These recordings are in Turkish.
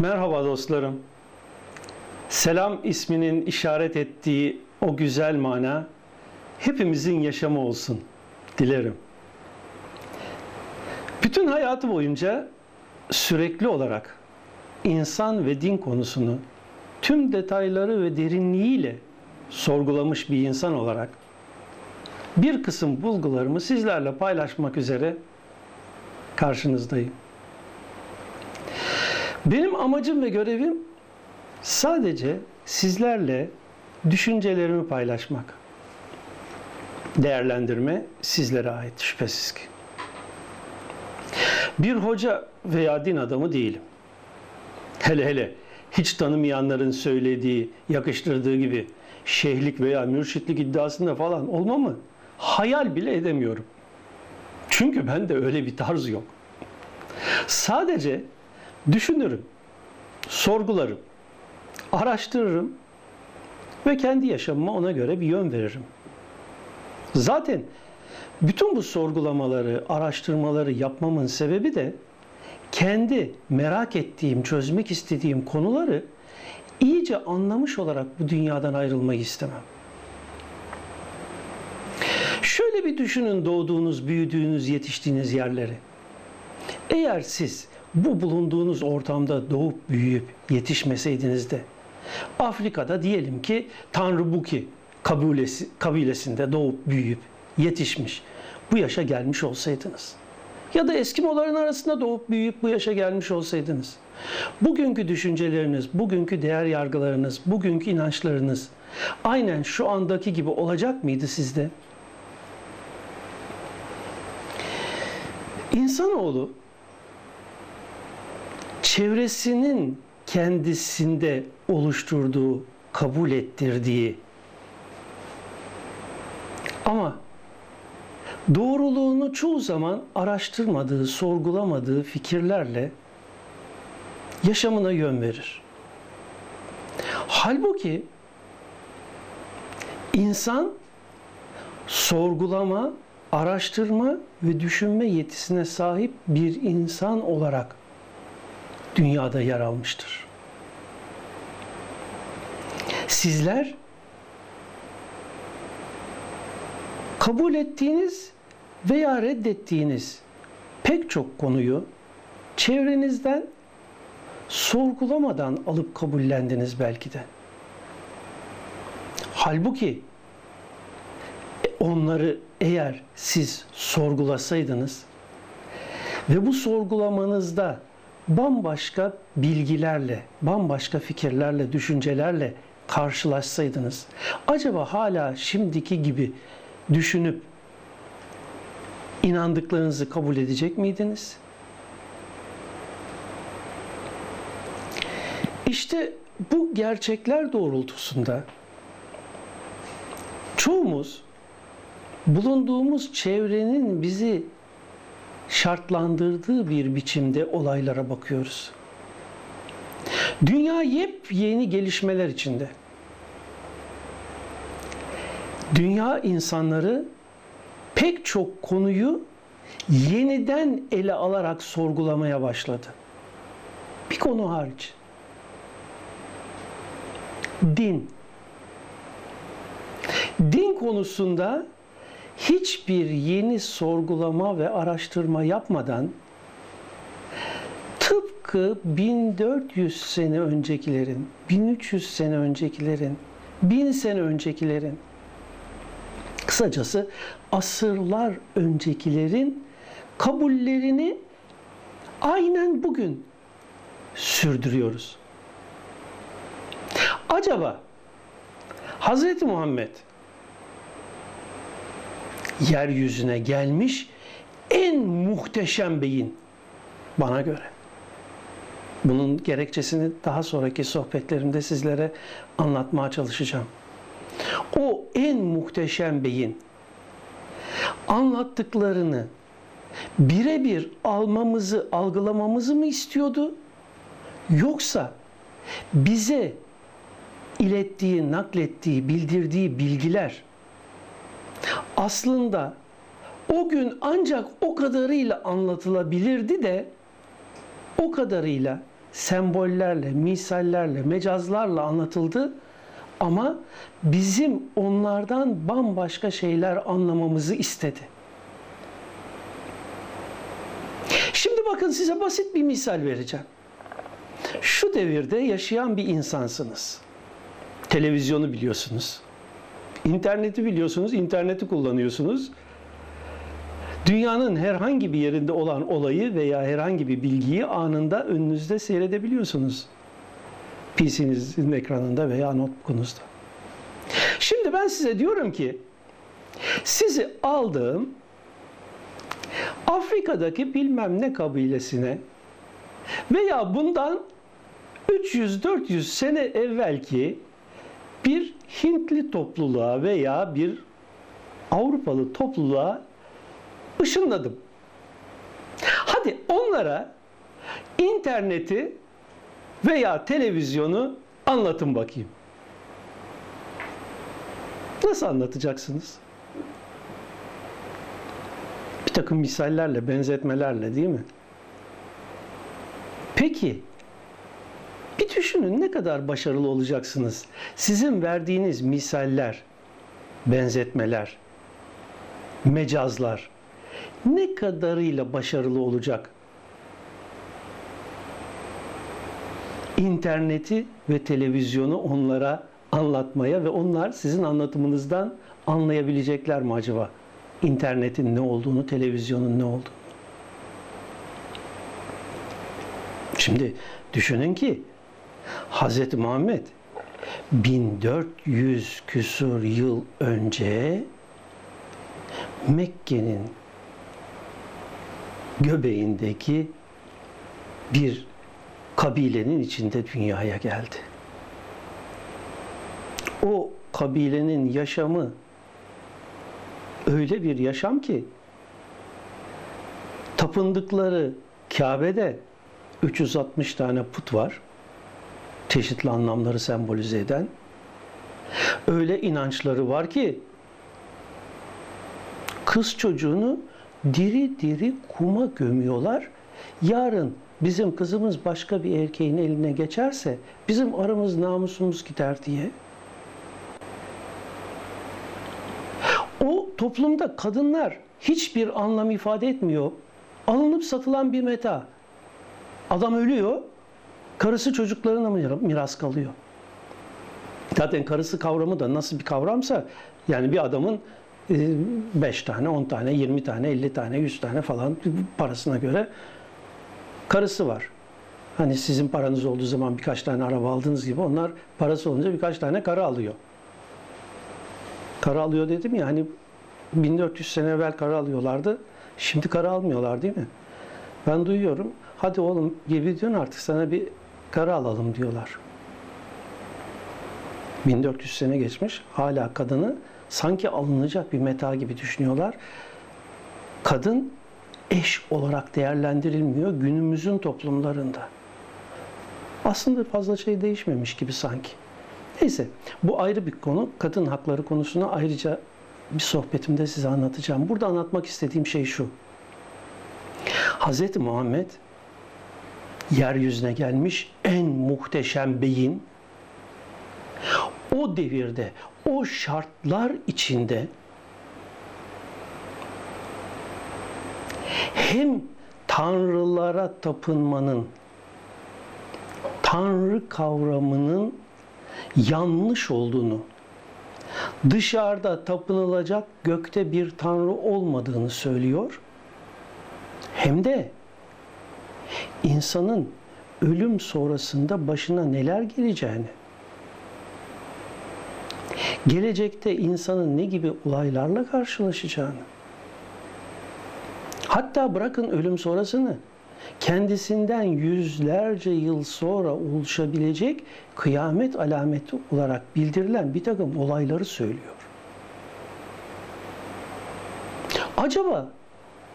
Merhaba dostlarım. Selam isminin işaret ettiği o güzel mana hepimizin yaşamı olsun dilerim. Bütün hayatı boyunca sürekli olarak insan ve din konusunu tüm detayları ve derinliğiyle sorgulamış bir insan olarak bir kısım bulgularımı sizlerle paylaşmak üzere karşınızdayım. Benim amacım ve görevim sadece sizlerle düşüncelerimi paylaşmak. Değerlendirme sizlere ait şüphesiz ki. Bir hoca veya din adamı değilim. Hele hele hiç tanımayanların söylediği, yakıştırdığı gibi şeyhlik veya mürşitlik iddiasında falan olmamı hayal bile edemiyorum. Çünkü bende öyle bir tarz yok. Sadece düşünürüm, sorgularım, araştırırım ve kendi yaşamıma ona göre bir yön veririm. Zaten bütün bu sorgulamaları, araştırmaları yapmamın sebebi de kendi merak ettiğim, çözmek istediğim konuları iyice anlamış olarak bu dünyadan ayrılmayı istemem. Şöyle bir düşünün doğduğunuz, büyüdüğünüz, yetiştiğiniz yerleri. Eğer siz bu bulunduğunuz ortamda doğup büyüyüp yetişmeseydiniz de Afrika'da diyelim ki Tanrı Buki kabilesi, kabilesinde doğup büyüyüp yetişmiş bu yaşa gelmiş olsaydınız ya da Eskimoların arasında doğup büyüyüp bu yaşa gelmiş olsaydınız bugünkü düşünceleriniz, bugünkü değer yargılarınız, bugünkü inançlarınız aynen şu andaki gibi olacak mıydı sizde? İnsanoğlu çevresinin kendisinde oluşturduğu, kabul ettirdiği ama doğruluğunu çoğu zaman araştırmadığı, sorgulamadığı fikirlerle yaşamına yön verir. Halbuki insan sorgulama, araştırma ve düşünme yetisine sahip bir insan olarak dünyada yer almıştır. Sizler kabul ettiğiniz veya reddettiğiniz pek çok konuyu çevrenizden sorgulamadan alıp kabullendiniz belki de. Halbuki onları eğer siz sorgulasaydınız ve bu sorgulamanızda bambaşka bilgilerle, bambaşka fikirlerle, düşüncelerle karşılaşsaydınız acaba hala şimdiki gibi düşünüp inandıklarınızı kabul edecek miydiniz? İşte bu gerçekler doğrultusunda çoğumuz bulunduğumuz çevrenin bizi şartlandırdığı bir biçimde olaylara bakıyoruz. Dünya yepyeni gelişmeler içinde. Dünya insanları pek çok konuyu yeniden ele alarak sorgulamaya başladı. Bir konu hariç. Din. Din konusunda hiçbir yeni sorgulama ve araştırma yapmadan tıpkı 1400 sene öncekilerin, 1300 sene öncekilerin, 1000 sene öncekilerin kısacası asırlar öncekilerin kabullerini aynen bugün sürdürüyoruz. Acaba Hz. Muhammed yeryüzüne gelmiş en muhteşem beyin bana göre. Bunun gerekçesini daha sonraki sohbetlerimde sizlere anlatmaya çalışacağım. O en muhteşem beyin anlattıklarını birebir almamızı, algılamamızı mı istiyordu? Yoksa bize ilettiği, naklettiği, bildirdiği bilgiler aslında o gün ancak o kadarıyla anlatılabilirdi de o kadarıyla sembollerle, misallerle, mecazlarla anlatıldı ama bizim onlardan bambaşka şeyler anlamamızı istedi. Şimdi bakın size basit bir misal vereceğim. Şu devirde yaşayan bir insansınız. Televizyonu biliyorsunuz. İnterneti biliyorsunuz, interneti kullanıyorsunuz. Dünyanın herhangi bir yerinde olan olayı veya herhangi bir bilgiyi anında önünüzde seyredebiliyorsunuz. PC'nizin ekranında veya notebook'unuzda. Şimdi ben size diyorum ki sizi aldığım Afrika'daki bilmem ne kabilesine veya bundan 300-400 sene evvelki bir Hintli topluluğa veya bir Avrupalı topluluğa ışınladım. Hadi onlara interneti veya televizyonu anlatın bakayım. Nasıl anlatacaksınız? Bir takım misallerle, benzetmelerle değil mi? Peki, bir düşünün ne kadar başarılı olacaksınız. Sizin verdiğiniz misaller, benzetmeler, mecazlar ne kadarıyla başarılı olacak? İnterneti ve televizyonu onlara anlatmaya ve onlar sizin anlatımınızdan anlayabilecekler mi acaba? İnternetin ne olduğunu, televizyonun ne olduğunu. Şimdi düşünün ki Hz. Muhammed 1400 küsur yıl önce Mekke'nin göbeğindeki bir kabilenin içinde dünyaya geldi. O kabilenin yaşamı öyle bir yaşam ki tapındıkları Kabe'de 360 tane put var. Çeşitli anlamları sembolize eden. Öyle inançları var ki kız çocuğunu diri diri kuma gömüyorlar. Yarın bizim kızımız başka bir erkeğin eline geçerse bizim aramız namusumuz gider diye. O toplumda kadınlar hiçbir anlam ifade etmiyor. Alınıp satılan bir meta. Adam ölüyor, karısı çocuklarına miras kalıyor. Zaten karısı kavramı da nasıl bir kavramsa yani bir adamın 5 tane, 10 tane, 20 tane, 50 tane, 100 tane falan parasına göre karısı var. Hani sizin paranız olduğu zaman birkaç tane araba aldığınız gibi onlar parası olunca birkaç tane karı alıyor. Karı alıyor dedim ya hani 1400 sene evvel karı alıyorlardı. Şimdi karı almıyorlar değil mi? Ben duyuyorum. Hadi oğlum gibi diyorsun artık sana bir karı alalım diyorlar. 1400 sene geçmiş. Hala kadını sanki alınacak bir meta gibi düşünüyorlar. Kadın eş olarak değerlendirilmiyor günümüzün toplumlarında. Aslında fazla şey değişmemiş gibi sanki. Neyse bu ayrı bir konu. Kadın hakları konusunu ayrıca bir sohbetimde size anlatacağım. Burada anlatmak istediğim şey şu. Hz. Muhammed yeryüzüne gelmiş en muhteşem beyin o devirde, o şartlar içinde hem tanrılara tapınmanın, tanrı kavramının yanlış olduğunu, dışarıda tapınılacak gökte bir tanrı olmadığını söylüyor. Hem de insanın ölüm sonrasında başına neler geleceğini, gelecekte insanın ne gibi olaylarla karşılaşacağını, hatta bırakın ölüm sonrasını, kendisinden yüzlerce yıl sonra oluşabilecek kıyamet alameti olarak bildirilen bir takım olayları söylüyor. Acaba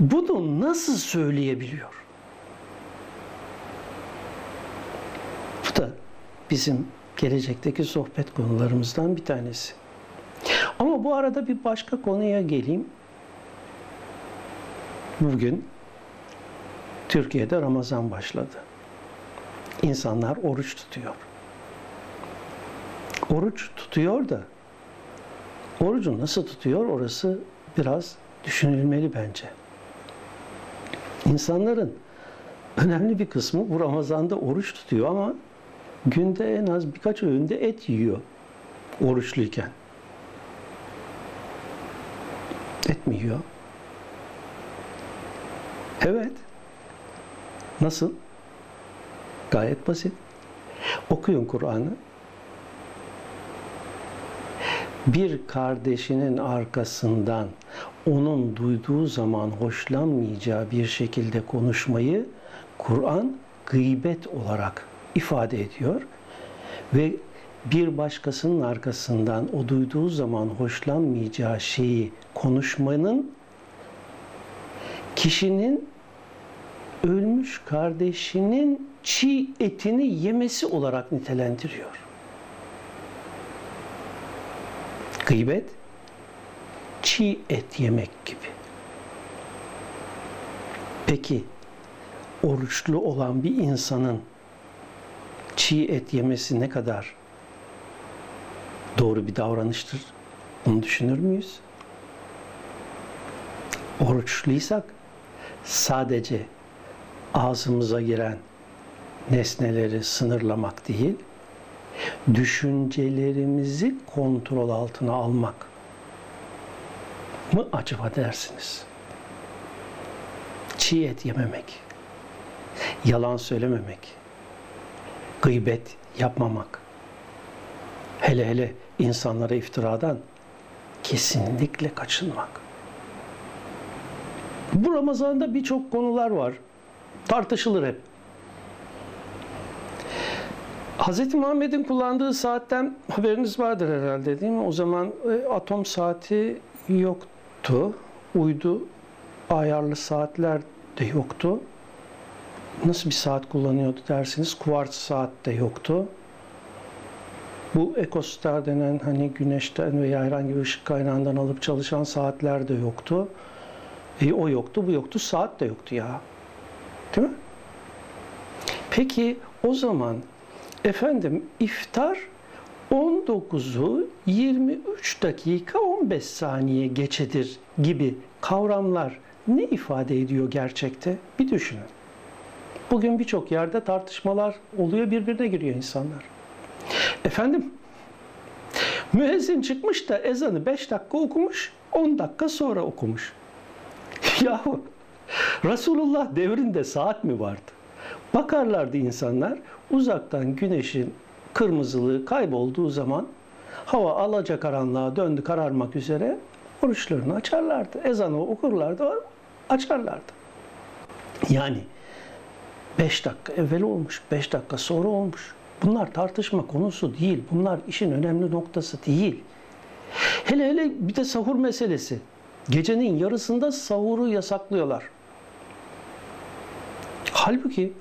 bunu nasıl söyleyebiliyor? Bu da bizim gelecekteki sohbet konularımızdan bir tanesi. Ama bu arada bir başka konuya geleyim. Bugün Türkiye'de Ramazan başladı. insanlar oruç tutuyor. Oruç tutuyor da orucu nasıl tutuyor orası biraz düşünülmeli bence. İnsanların önemli bir kısmı bu Ramazan'da oruç tutuyor ama günde en az birkaç öğünde et yiyor oruçluyken. Et mi yiyor? Evet. Nasıl? Gayet basit. Okuyun Kur'an'ı. Bir kardeşinin arkasından onun duyduğu zaman hoşlanmayacağı bir şekilde konuşmayı Kur'an gıybet olarak ifade ediyor ve bir başkasının arkasından o duyduğu zaman hoşlanmayacağı şeyi konuşmanın kişinin ölmüş kardeşinin çiğ etini yemesi olarak nitelendiriyor. Gıybet çiğ et yemek gibi. Peki oruçlu olan bir insanın çiğ et yemesi ne kadar doğru bir davranıştır? Bunu düşünür müyüz? Oruçluysak sadece ağzımıza giren nesneleri sınırlamak değil, düşüncelerimizi kontrol altına almak mı acaba dersiniz? Çiğ et yememek, yalan söylememek, gıybet yapmamak, hele hele insanlara iftiradan kesinlikle kaçınmak. Bu Ramazan'da birçok konular var. Tartışılır hep. Hz. Muhammed'in kullandığı saatten haberiniz vardır herhalde değil mi? O zaman e, atom saati yoktu. Uydu ayarlı saatler de yoktu. Nasıl bir saat kullanıyordu dersiniz? Kuartz saat de yoktu. Bu ekostar denen hani güneşten veya herhangi bir ışık kaynağından alıp çalışan saatler de yoktu. E, o yoktu, bu yoktu, saat de yoktu ya. Değil mi? Peki o zaman efendim iftar 19'u 23 dakika 15 saniye geçedir gibi kavramlar ne ifade ediyor gerçekte? Bir düşünün. Bugün birçok yerde tartışmalar oluyor, birbirine giriyor insanlar. Efendim, müezzin çıkmış da ezanı 5 dakika okumuş, 10 dakika sonra okumuş. Yahu Resulullah devrinde saat mi vardı? Bakarlardı insanlar uzaktan güneşin kırmızılığı kaybolduğu zaman hava alacakaranlığa döndü kararmak üzere oruçlarını açarlardı. Ezanı okurlardı, açarlardı. Yani 5 dakika evvel olmuş, 5 dakika sonra olmuş. Bunlar tartışma konusu değil. Bunlar işin önemli noktası değil. Hele hele bir de sahur meselesi. Gecenin yarısında sahuru yasaklıyorlar. Halbuki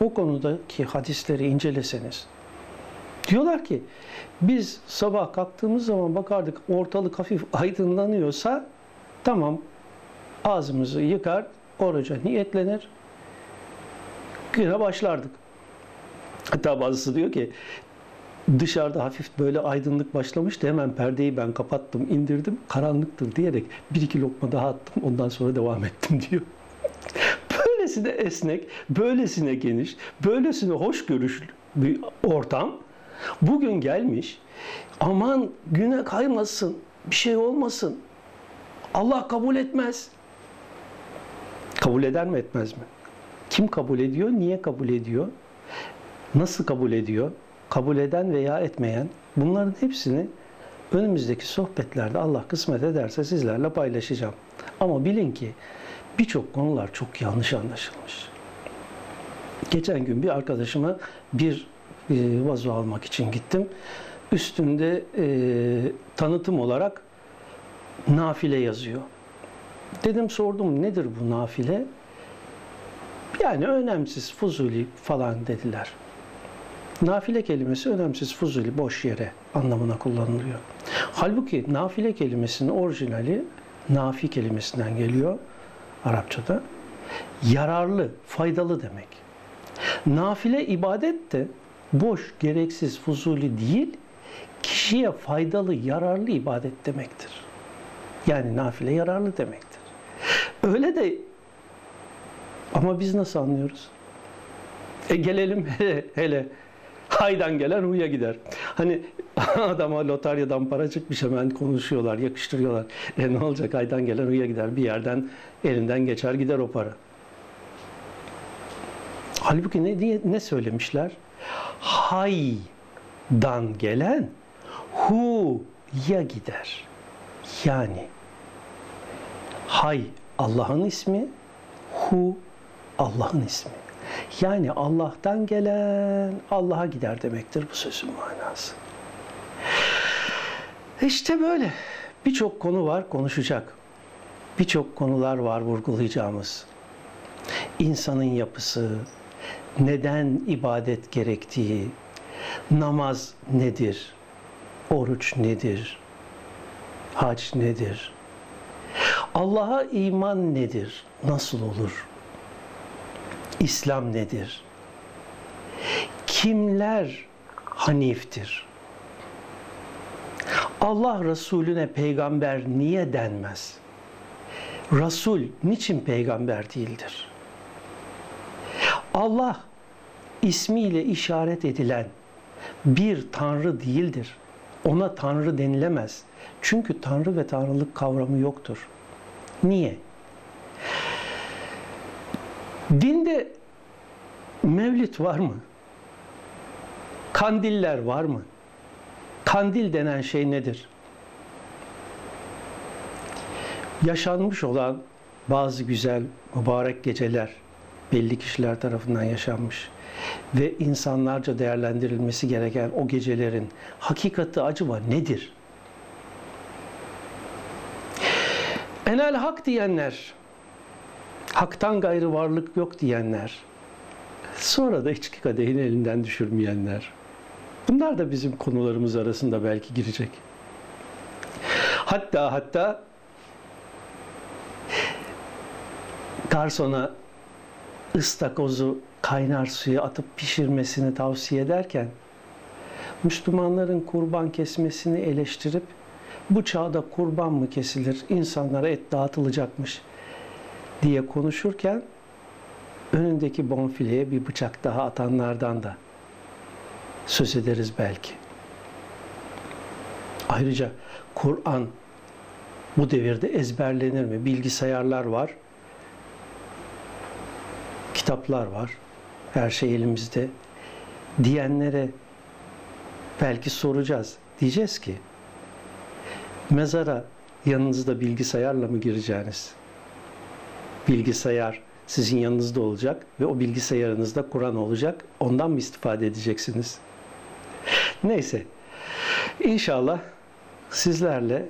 o konudaki hadisleri inceleseniz diyorlar ki biz sabah kalktığımız zaman bakardık ortalık hafif aydınlanıyorsa tamam ağzımızı yıkar, oruca niyetlenir, güne başlardık. Hatta bazısı diyor ki dışarıda hafif böyle aydınlık başlamıştı. Hemen perdeyi ben kapattım, indirdim. Karanlıktır diyerek bir iki lokma daha attım. Ondan sonra devam ettim diyor. böylesine esnek, böylesine geniş, böylesine hoş görüşlü bir ortam bugün gelmiş. Aman güne kaymasın, bir şey olmasın. Allah kabul etmez. Kabul eder mi etmez mi? Kim kabul ediyor, niye kabul ediyor? Nasıl kabul ediyor? Kabul eden veya etmeyen bunların hepsini önümüzdeki sohbetlerde Allah kısmet ederse sizlerle paylaşacağım. Ama bilin ki birçok konular çok yanlış anlaşılmış. Geçen gün bir arkadaşıma bir e, vazo almak için gittim. Üstünde e, tanıtım olarak nafile yazıyor. Dedim sordum nedir bu nafile? Yani önemsiz, fuzuli falan dediler. Nafile kelimesi önemsiz, fuzuli, boş yere anlamına kullanılıyor. Halbuki nafile kelimesinin orijinali nafi kelimesinden geliyor Arapçada. Yararlı, faydalı demek. Nafile ibadet de boş, gereksiz, fuzuli değil, kişiye faydalı, yararlı ibadet demektir. Yani nafile yararlı demektir. Öyle de ama biz nasıl anlıyoruz? E gelelim hele, hele haydan gelen huya gider. Hani adama lotaryadan para çıkmış hemen konuşuyorlar, yakıştırıyorlar. E ne olacak haydan gelen huya gider. Bir yerden elinden geçer gider o para. Halbuki ne diye ne söylemişler? Haydan gelen hu'ya gider. Yani hay Allah'ın ismi, hu Allah'ın ismi. Yani Allah'tan gelen Allah'a gider demektir bu sözün manası. İşte böyle. Birçok konu var konuşacak. Birçok konular var vurgulayacağımız. İnsanın yapısı, neden ibadet gerektiği, namaz nedir, oruç nedir, hac nedir, Allah'a iman nedir, nasıl olur, İslam nedir, kimler haniftir, Allah Resulüne peygamber niye denmez? Resul niçin peygamber değildir? Allah ismiyle işaret edilen bir tanrı değildir. Ona tanrı denilemez. Çünkü tanrı ve tanrılık kavramı yoktur. Niye? Dinde mevlit var mı? Kandiller var mı? Kandil denen şey nedir? Yaşanmış olan bazı güzel, mübarek geceler belli kişiler tarafından yaşanmış ve insanlarca değerlendirilmesi gereken o gecelerin hakikati acaba nedir? Enel hak diyenler, haktan gayrı varlık yok diyenler, sonra da içki kadehini elinden düşürmeyenler, bunlar da bizim konularımız arasında belki girecek. Hatta hatta garsona ıstakozu kaynar suya atıp pişirmesini tavsiye ederken Müslümanların kurban kesmesini eleştirip bu çağda kurban mı kesilir, insanlara et dağıtılacakmış diye konuşurken önündeki bonfileye bir bıçak daha atanlardan da söz ederiz belki. Ayrıca Kur'an bu devirde ezberlenir mi? Bilgisayarlar var, kitaplar var, her şey elimizde diyenlere belki soracağız. Diyeceğiz ki mezara yanınızda bilgisayarla mı gireceğiniz? Bilgisayar sizin yanınızda olacak ve o bilgisayarınızda Kur'an olacak. Ondan mı istifade edeceksiniz? Neyse. İnşallah sizlerle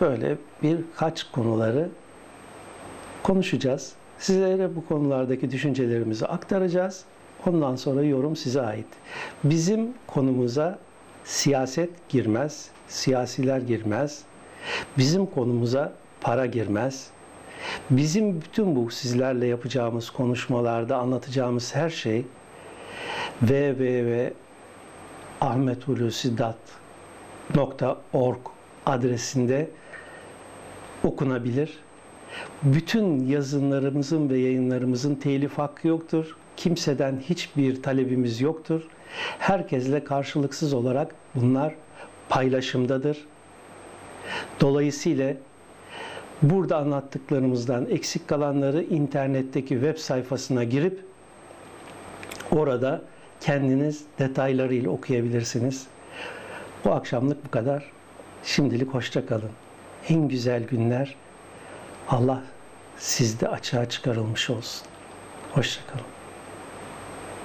böyle birkaç konuları konuşacağız. Sizlere bu konulardaki düşüncelerimizi aktaracağız. Ondan sonra yorum size ait. Bizim konumuza siyaset girmez, siyasiler girmez. Bizim konumuza para girmez. Bizim bütün bu sizlerle yapacağımız konuşmalarda anlatacağımız her şey www.ahmethulusidat.org adresinde okunabilir. Bütün yazınlarımızın ve yayınlarımızın telif hakkı yoktur. Kimseden hiçbir talebimiz yoktur. Herkesle karşılıksız olarak bunlar paylaşımdadır. Dolayısıyla burada anlattıklarımızdan eksik kalanları internetteki web sayfasına girip orada kendiniz detaylarıyla okuyabilirsiniz. Bu akşamlık bu kadar. Şimdilik hoşça kalın. En güzel günler Allah sizde açığa çıkarılmış olsun. Hoşçakalın.